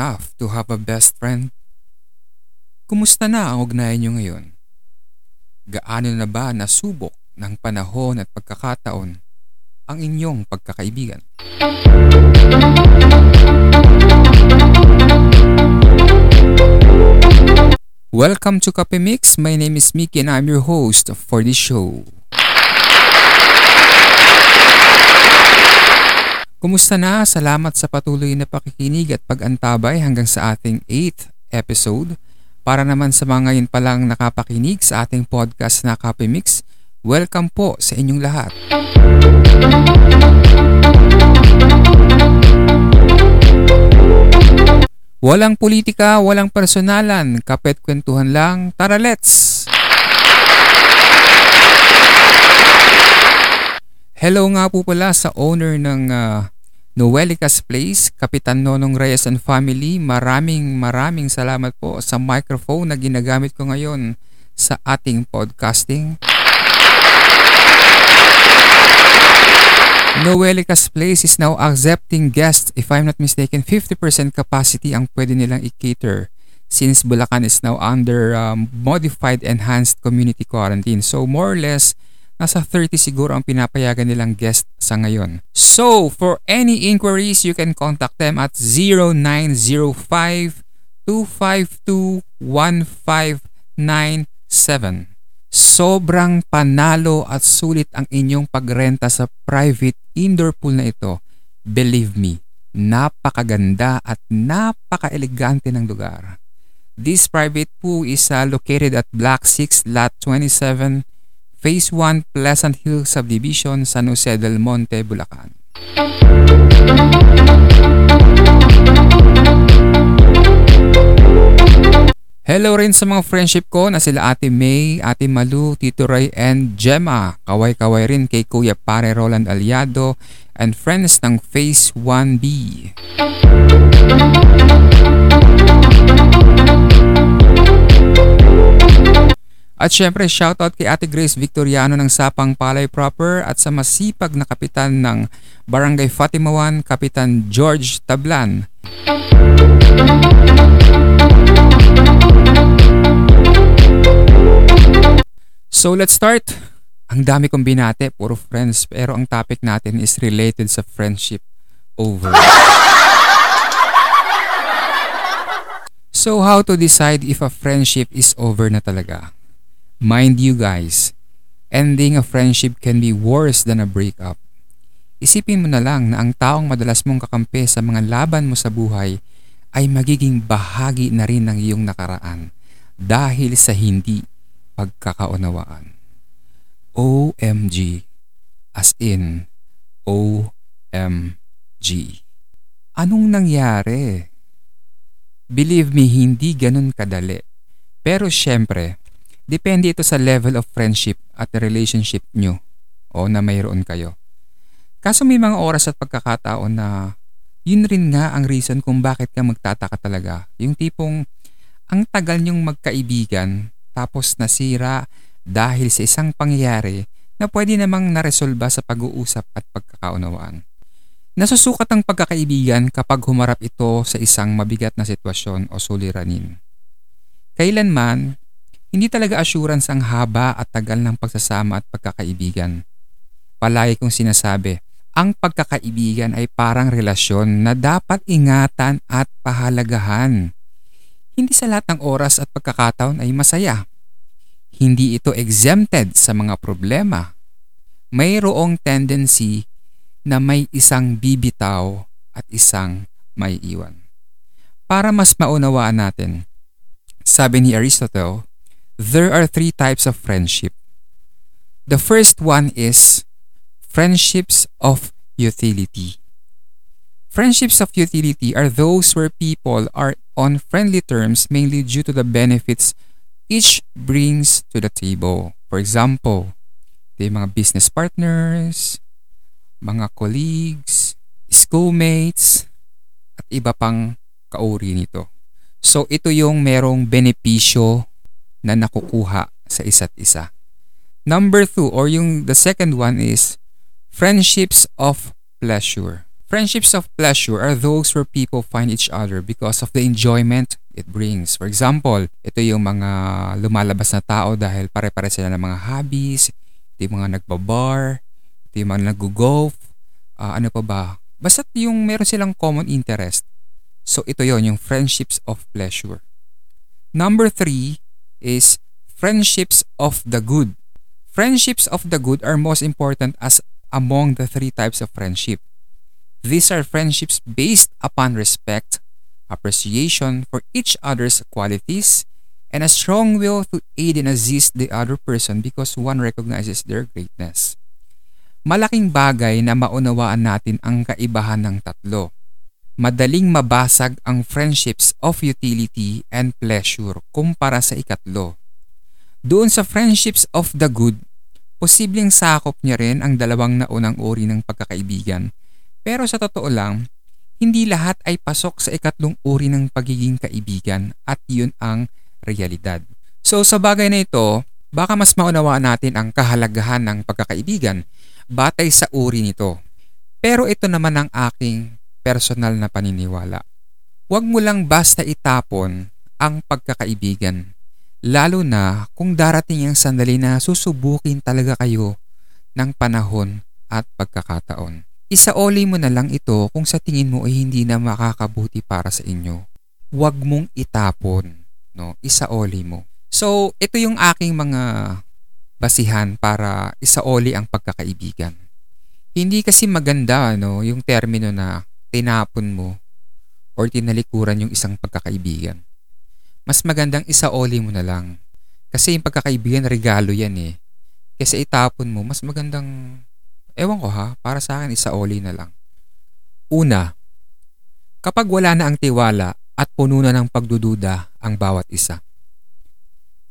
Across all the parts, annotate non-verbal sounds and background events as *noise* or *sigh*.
Enough to have a best friend? Kumusta na ang ugnayan nyo ngayon? Gaano na ba nasubok ng panahon at pagkakataon ang inyong pagkakaibigan? Welcome to Kape Mix. My name is Mickey and I'm your host for this show. Kumusta na? Salamat sa patuloy na pakikinig at pag-antabay hanggang sa ating 8th episode. Para naman sa mga ngayon palang nakapakinig sa ating podcast na Kape Mix, welcome po sa inyong lahat. Walang politika, walang personalan, kapet kwentuhan lang, tara let's! Hello nga po pala sa owner ng uh, Noelicas Place, Kapitan Nonong Reyes and Family. Maraming maraming salamat po sa microphone na ginagamit ko ngayon sa ating podcasting. Noelicas Place is now accepting guests. If I'm not mistaken, 50% capacity ang pwede nilang i-cater since Bulacan is now under um, modified enhanced community quarantine. So more or less, nasa 30 siguro ang pinapayagan nilang guest sa ngayon. So, for any inquiries, you can contact them at 0905 252 1597. Sobrang panalo at sulit ang inyong pagrenta sa private indoor pool na ito. Believe me, napakaganda at napaka-elegante ng lugar. This private pool is uh, located at Block 6, Lot 27, Phase 1, Pleasant Hill Subdivision, San Jose del Monte, Bulacan. Hello rin sa mga friendship ko na sila Ate May, Ate Malu, Tito Ray, and Gemma. Kaway-kaway rin kay Kuya Pare Roland Aliado and friends ng Phase 1B. At syempre, shoutout kay Ate Grace Victoriano ng Sapang Palay Proper at sa masipag na kapitan ng Barangay Fatimawan, Kapitan George Tablan. So let's start. Ang dami kong binate, puro friends, pero ang topic natin is related sa friendship over. so how to decide if a friendship is over na talaga? Mind you guys, ending a friendship can be worse than a breakup. Isipin mo na lang na ang taong madalas mong kakampi sa mga laban mo sa buhay ay magiging bahagi na rin ng iyong nakaraan dahil sa hindi pagkakaunawaan. OMG as in OMG. Anong nangyari? Believe me, hindi ganun kadali. Pero syempre, depende ito sa level of friendship at relationship nyo o na mayroon kayo. Kaso may mga oras at pagkakataon na yun rin nga ang reason kung bakit ka magtataka talaga. Yung tipong ang tagal nyong magkaibigan tapos nasira dahil sa isang pangyayari na pwede namang naresolba sa pag-uusap at pagkakaunawaan. Nasusukat ang pagkakaibigan kapag humarap ito sa isang mabigat na sitwasyon o suliranin. Kailanman, hindi talaga assurance ang haba at tagal ng pagsasama at pagkakaibigan. Palagi kong sinasabi, ang pagkakaibigan ay parang relasyon na dapat ingatan at pahalagahan. Hindi sa lahat ng oras at pagkakataon ay masaya. Hindi ito exempted sa mga problema. Mayroong tendency na may isang bibitaw at isang may iwan. Para mas maunawaan natin, sabi ni Aristotle, there are three types of friendship. The first one is friendships of utility. Friendships of utility are those where people are on friendly terms mainly due to the benefits each brings to the table. For example, yung mga business partners, mga colleagues, schoolmates, at iba pang kauri nito. So ito yung merong benepisyo na nakukuha sa isa't isa. Number two, or yung the second one is friendships of pleasure. Friendships of pleasure are those where people find each other because of the enjoyment it brings. For example, ito yung mga lumalabas na tao dahil pare-pare sila ng mga hobbies, ito yung mga nagbabar, ito yung mga nag-golf, uh, ano pa ba? Basta yung meron silang common interest. So ito yon yung friendships of pleasure. Number three is friendships of the good. Friendships of the good are most important as among the three types of friendship. These are friendships based upon respect, appreciation for each other's qualities, and a strong will to aid and assist the other person because one recognizes their greatness. Malaking bagay na maunawaan natin ang kaibahan ng tatlo. Madaling mabasag ang friendships of utility and pleasure kumpara sa ikatlo. Doon sa friendships of the good, posibleng sakop niya rin ang dalawang naunang uri ng pagkakaibigan pero sa totoo lang, hindi lahat ay pasok sa ikatlong uri ng pagiging kaibigan at yun ang realidad. So sa bagay na ito, baka mas maunawaan natin ang kahalagahan ng pagkakaibigan batay sa uri nito. Pero ito naman ang aking personal na paniniwala. Huwag mo lang basta itapon ang pagkakaibigan, lalo na kung darating ang sandali na susubukin talaga kayo ng panahon at pagkakataon. Isaoli mo na lang ito kung sa tingin mo ay hindi na makakabuti para sa inyo. Huwag mong itapon, no? Isaoli mo. So, ito yung aking mga basihan para isaoli ang pagkakaibigan. Hindi kasi maganda no, yung termino na tinapon mo or tinalikuran yung isang pagkakaibigan. Mas magandang isaoli mo na lang. Kasi yung pagkakaibigan, regalo yan eh. Kasi itapon mo, mas magandang Ewan ko ha, para sa akin isa oli na lang. Una, kapag wala na ang tiwala at puno na ng pagdududa ang bawat isa.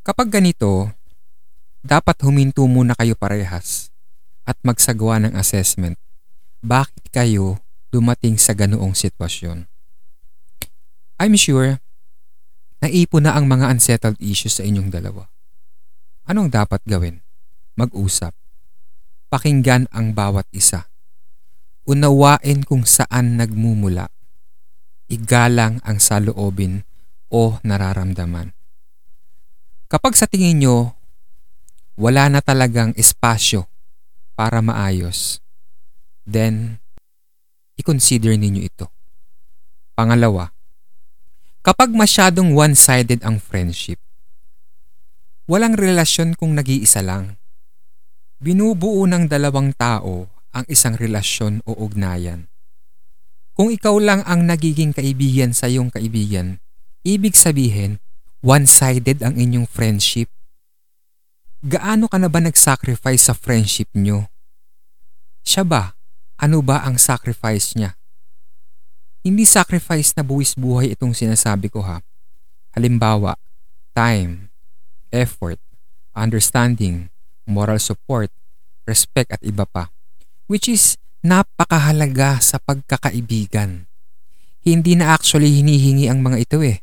Kapag ganito, dapat huminto muna kayo parehas at magsagawa ng assessment. Bakit kayo dumating sa ganoong sitwasyon? I'm sure naipon na ang mga unsettled issues sa inyong dalawa. Anong dapat gawin? Mag-usap pakinggan ang bawat isa. Unawain kung saan nagmumula. Igalang ang saloobin o nararamdaman. Kapag sa tingin nyo, wala na talagang espasyo para maayos, then i-consider ninyo ito. Pangalawa, kapag masyadong one-sided ang friendship, walang relasyon kung nag-iisa lang. Binubuo ng dalawang tao ang isang relasyon o ugnayan. Kung ikaw lang ang nagiging kaibigan sa iyong kaibigan, ibig sabihin, one-sided ang inyong friendship. Gaano ka na ba nag-sacrifice sa friendship nyo? Siya ba? Ano ba ang sacrifice niya? Hindi sacrifice na buwis buhay itong sinasabi ko ha. Halimbawa, time, effort, understanding, moral support, respect at iba pa. Which is napakahalaga sa pagkakaibigan. Hindi na actually hinihingi ang mga ito eh.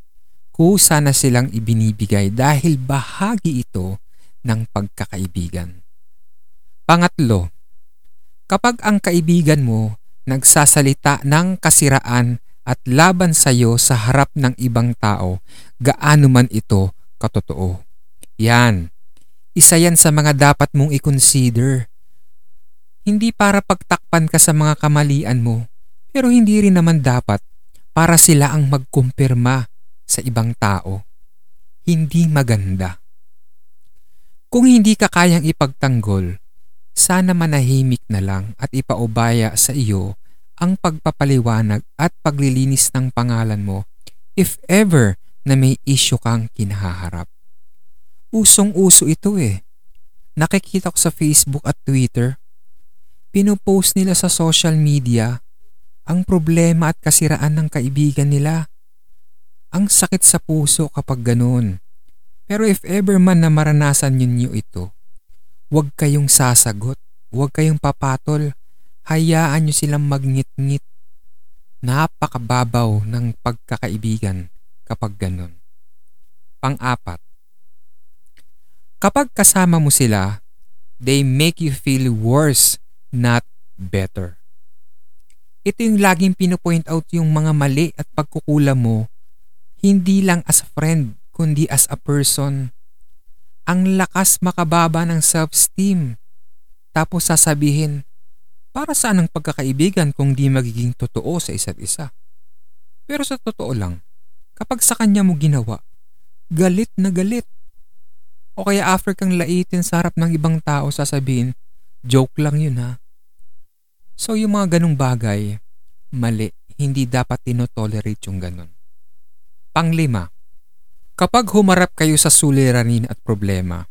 Kusa na silang ibinibigay dahil bahagi ito ng pagkakaibigan. Pangatlo, kapag ang kaibigan mo nagsasalita ng kasiraan at laban sa iyo sa harap ng ibang tao, gaano man ito katotoo. Yan, isa yan sa mga dapat mong i-consider. Hindi para pagtakpan ka sa mga kamalian mo, pero hindi rin naman dapat para sila ang magkumpirma sa ibang tao. Hindi maganda. Kung hindi ka kayang ipagtanggol, sana manahimik na lang at ipaubaya sa iyo ang pagpapaliwanag at paglilinis ng pangalan mo if ever na may issue kang kinaharap. Usong-uso ito eh. Nakikita ko sa Facebook at Twitter. Pinopost nila sa social media ang problema at kasiraan ng kaibigan nila. Ang sakit sa puso kapag ganun. Pero if ever man na maranasan ninyo ito, huwag kayong sasagot, huwag kayong papatol, hayaan nyo silang magngit-ngit. Napakababaw ng pagkakaibigan kapag ganun. Pang-apat, Kapag kasama mo sila, they make you feel worse, not better. Ito yung laging pinopoint out yung mga mali at pagkukulam mo, hindi lang as a friend, kundi as a person. Ang lakas makababa ng self-esteem. Tapos sasabihin, para saan ang pagkakaibigan kung di magiging totoo sa isa't isa? Pero sa totoo lang, kapag sa kanya mo ginawa, galit na galit. O kaya after kang laitin sa harap ng ibang tao sasabihin, joke lang yun ha. So yung mga ganong bagay, mali, hindi dapat tinotolerate yung ganon. Panglima, kapag humarap kayo sa suliranin at problema,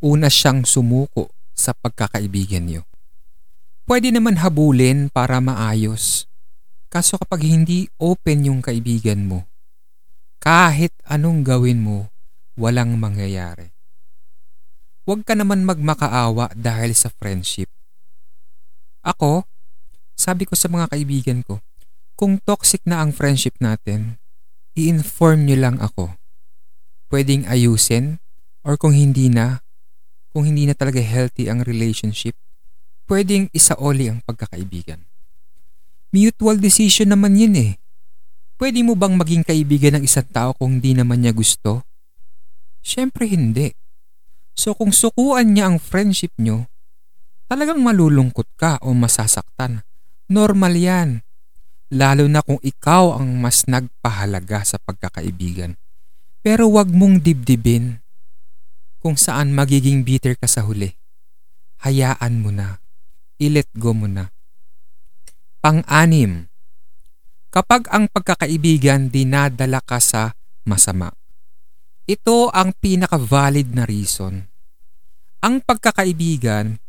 una siyang sumuko sa pagkakaibigan niyo. Pwede naman habulin para maayos. Kaso kapag hindi open yung kaibigan mo, kahit anong gawin mo, walang mangyayari. Huwag ka naman magmakaawa dahil sa friendship. Ako, sabi ko sa mga kaibigan ko, kung toxic na ang friendship natin, i-inform nyo lang ako. Pwedeng ayusin or kung hindi na, kung hindi na talaga healthy ang relationship, pwedeng isaoli ang pagkakaibigan. Mutual decision naman yun eh. Pwede mo bang maging kaibigan ng isang tao kung hindi naman niya gusto? Siyempre hindi. So kung sukuan niya ang friendship nyo, talagang malulungkot ka o masasaktan. Normal yan. Lalo na kung ikaw ang mas nagpahalaga sa pagkakaibigan. Pero wag mong dibdibin kung saan magiging bitter ka sa huli. Hayaan mo na. I-let go mo na. Pang-anim, kapag ang pagkakaibigan dinadala ka sa masama. Ito ang pinaka-valid na reason. Ang pagkakaibigan,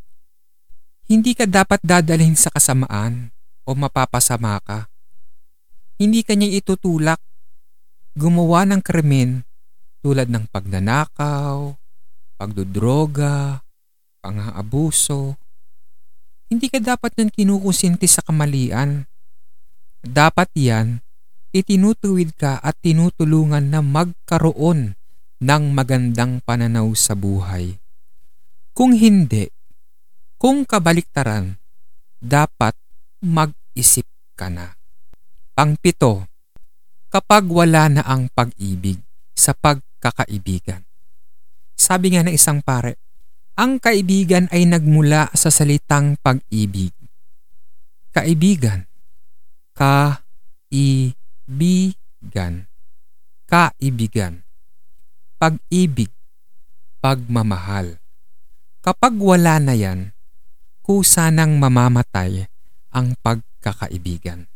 hindi ka dapat dadalhin sa kasamaan o mapapasama ka. Hindi ka niya itutulak gumawa ng krimen tulad ng pagnanakaw, pagdudroga, pang-aabuso. Hindi ka dapat yan kinukusinti sa kamalian. Dapat yan, itinutuwid ka at tinutulungan na magkaroon ng magandang pananaw sa buhay. Kung hindi, kung kabaliktaran, dapat mag-isip ka na. Pangpito, kapag wala na ang pag-ibig sa pagkakaibigan. Sabi nga ng isang pare, ang kaibigan ay nagmula sa salitang pag-ibig. Kaibigan. Ka-i-bi-gan. Kaibigan pag-ibig, pagmamahal. Kapag wala na yan, kusa nang mamamatay ang pagkakaibigan.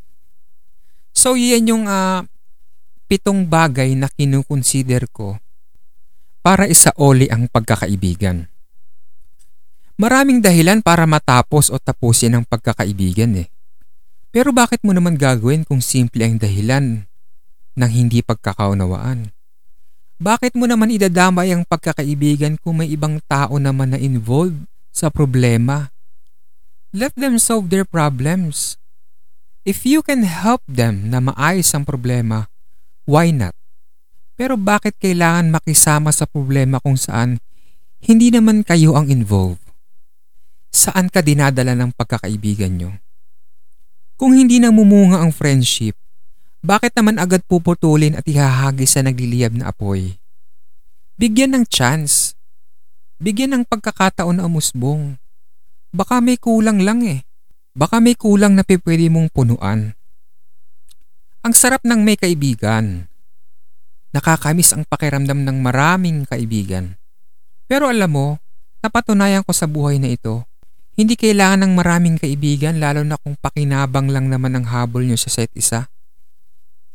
So yan yung uh, pitong bagay na kinukonsider ko para isaoli ang pagkakaibigan. Maraming dahilan para matapos o tapusin ang pagkakaibigan eh. Pero bakit mo naman gagawin kung simple ang dahilan ng hindi pagkakaunawaan? Bakit mo naman idadamay ang pagkakaibigan kung may ibang tao naman na involved sa problema? Let them solve their problems. If you can help them na maayos ang problema, why not? Pero bakit kailangan makisama sa problema kung saan hindi naman kayo ang involved? Saan ka dinadala ng pagkakaibigan nyo? Kung hindi namumunga ang friendship, bakit naman agad puputulin at ihahagis sa nagliliyab na apoy? Bigyan ng chance. Bigyan ng pagkakataon na umusbong. Baka may kulang lang eh. Baka may kulang na pwede mong punuan. Ang sarap ng may kaibigan. Nakakamiss ang pakiramdam ng maraming kaibigan. Pero alam mo, napatunayan ko sa buhay na ito, hindi kailangan ng maraming kaibigan lalo na kung pakinabang lang naman ang habol nyo sa set isa.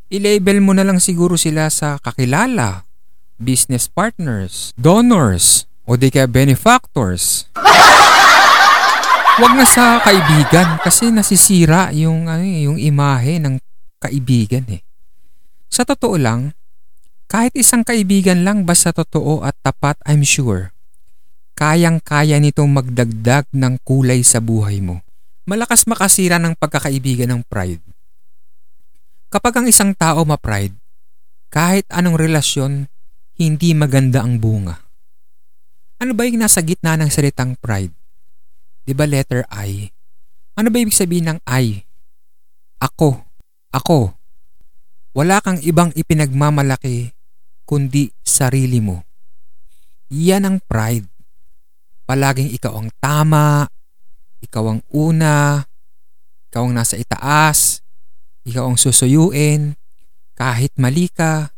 I-label mo na lang siguro sila sa kakilala, business partners, donors, o di kaya benefactors. *laughs* Huwag na sa kaibigan kasi nasisira yung, ano, eh, yung imahe ng kaibigan eh. Sa totoo lang, kahit isang kaibigan lang basta totoo at tapat I'm sure, kayang-kaya nitong magdagdag ng kulay sa buhay mo. Malakas makasira ng pagkakaibigan ng pride. Kapag ang isang tao ma-pride, kahit anong relasyon, hindi maganda ang bunga. Ano ba yung nasa gitna ng salitang pride? Di ba letter I? Ano ba ibig sabihin ng I? ako, ako. Wala kang ibang ipinagmamalaki kundi sarili mo. Yan ang pride. Palaging ikaw ang tama, ikaw ang una, ikaw ang nasa itaas, ikaw ang susuyuin, kahit mali ka,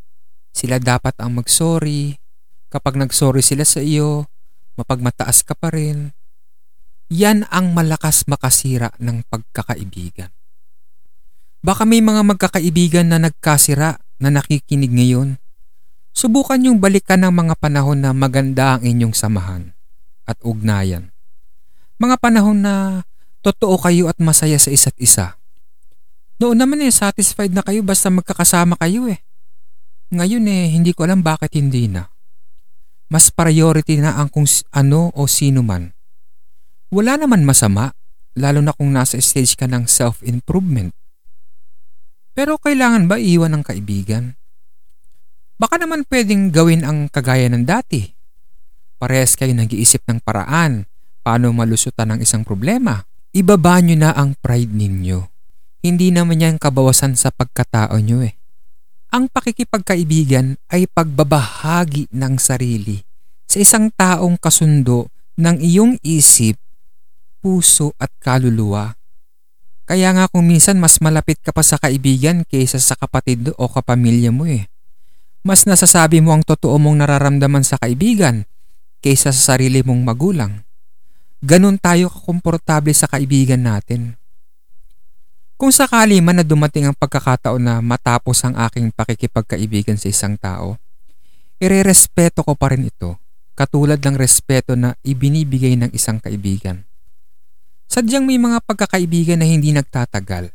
sila dapat ang magsorry. Kapag nagsorry sila sa iyo, mapagmataas ka pa rin. Yan ang malakas makasira ng pagkakaibigan. Baka may mga magkakaibigan na nagkasira na nakikinig ngayon. Subukan yung balikan ng mga panahon na maganda ang inyong samahan at ugnayan. Mga panahon na totoo kayo at masaya sa isa't isa. Noon naman eh, satisfied na kayo basta magkakasama kayo eh. Ngayon eh, hindi ko alam bakit hindi na. Mas priority na ang kung ano o sino man. Wala naman masama, lalo na kung nasa stage ka ng self-improvement. Pero kailangan ba iwan ng kaibigan? Baka naman pwedeng gawin ang kagaya ng dati. Parehas kayo nag-iisip ng paraan paano malusutan ng isang problema. Ibaba nyo na ang pride ninyo. Hindi naman yan kabawasan sa pagkatao nyo eh. Ang pakikipagkaibigan ay pagbabahagi ng sarili sa isang taong kasundo ng iyong isip, puso at kaluluwa. Kaya nga kung minsan mas malapit ka pa sa kaibigan kaysa sa kapatid o kapamilya mo eh. Mas nasasabi mo ang totoo mong nararamdaman sa kaibigan kaysa sa sarili mong magulang. Ganon tayo kakomportable sa kaibigan natin. Kung sakali man na dumating ang pagkakataon na matapos ang aking pakikipagkaibigan sa isang tao, irerespeto ko pa rin ito, katulad ng respeto na ibinibigay ng isang kaibigan. Sadyang may mga pagkakaibigan na hindi nagtatagal.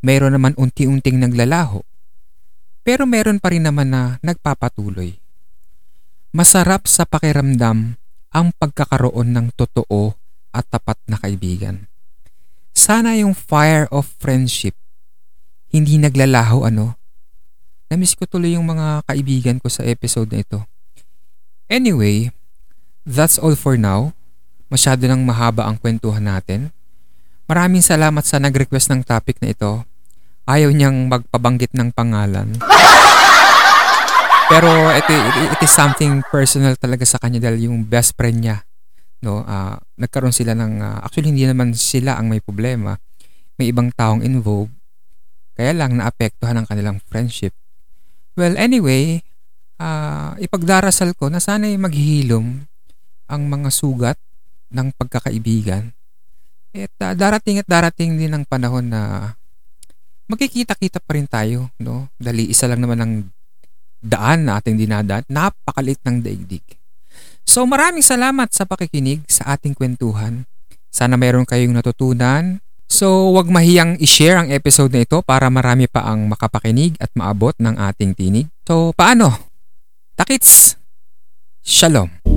Meron naman unti-unting naglalaho. Pero meron pa rin naman na nagpapatuloy. Masarap sa pakiramdam ang pagkakaroon ng totoo at tapat na kaibigan. Sana yung fire of friendship hindi naglalaho ano. Namiss ko tuloy yung mga kaibigan ko sa episode na ito. Anyway, that's all for now. Masyado nang mahaba ang kwentuhan natin. Maraming salamat sa nag-request ng topic na ito. Ayaw niyang magpabanggit ng pangalan. Pero ito, it, it is something personal talaga sa kanya dahil yung best friend niya no uh, nagkaroon sila ng uh, actually hindi naman sila ang may problema may ibang taong involved kaya lang naapektuhan ang kanilang friendship well anyway uh, ipagdarasal ko na sana'y maghihilom ang mga sugat ng pagkakaibigan at uh, darating at darating din ang panahon na magkikita-kita pa rin tayo no dali isa lang naman ang daan na ating dinadaan napakalit ng daigdig So maraming salamat sa pakikinig sa ating kwentuhan. Sana mayroon kayong natutunan. So wag mahiyang i-share ang episode na ito para marami pa ang makapakinig at maabot ng ating tinig. So paano? Takits! Shalom!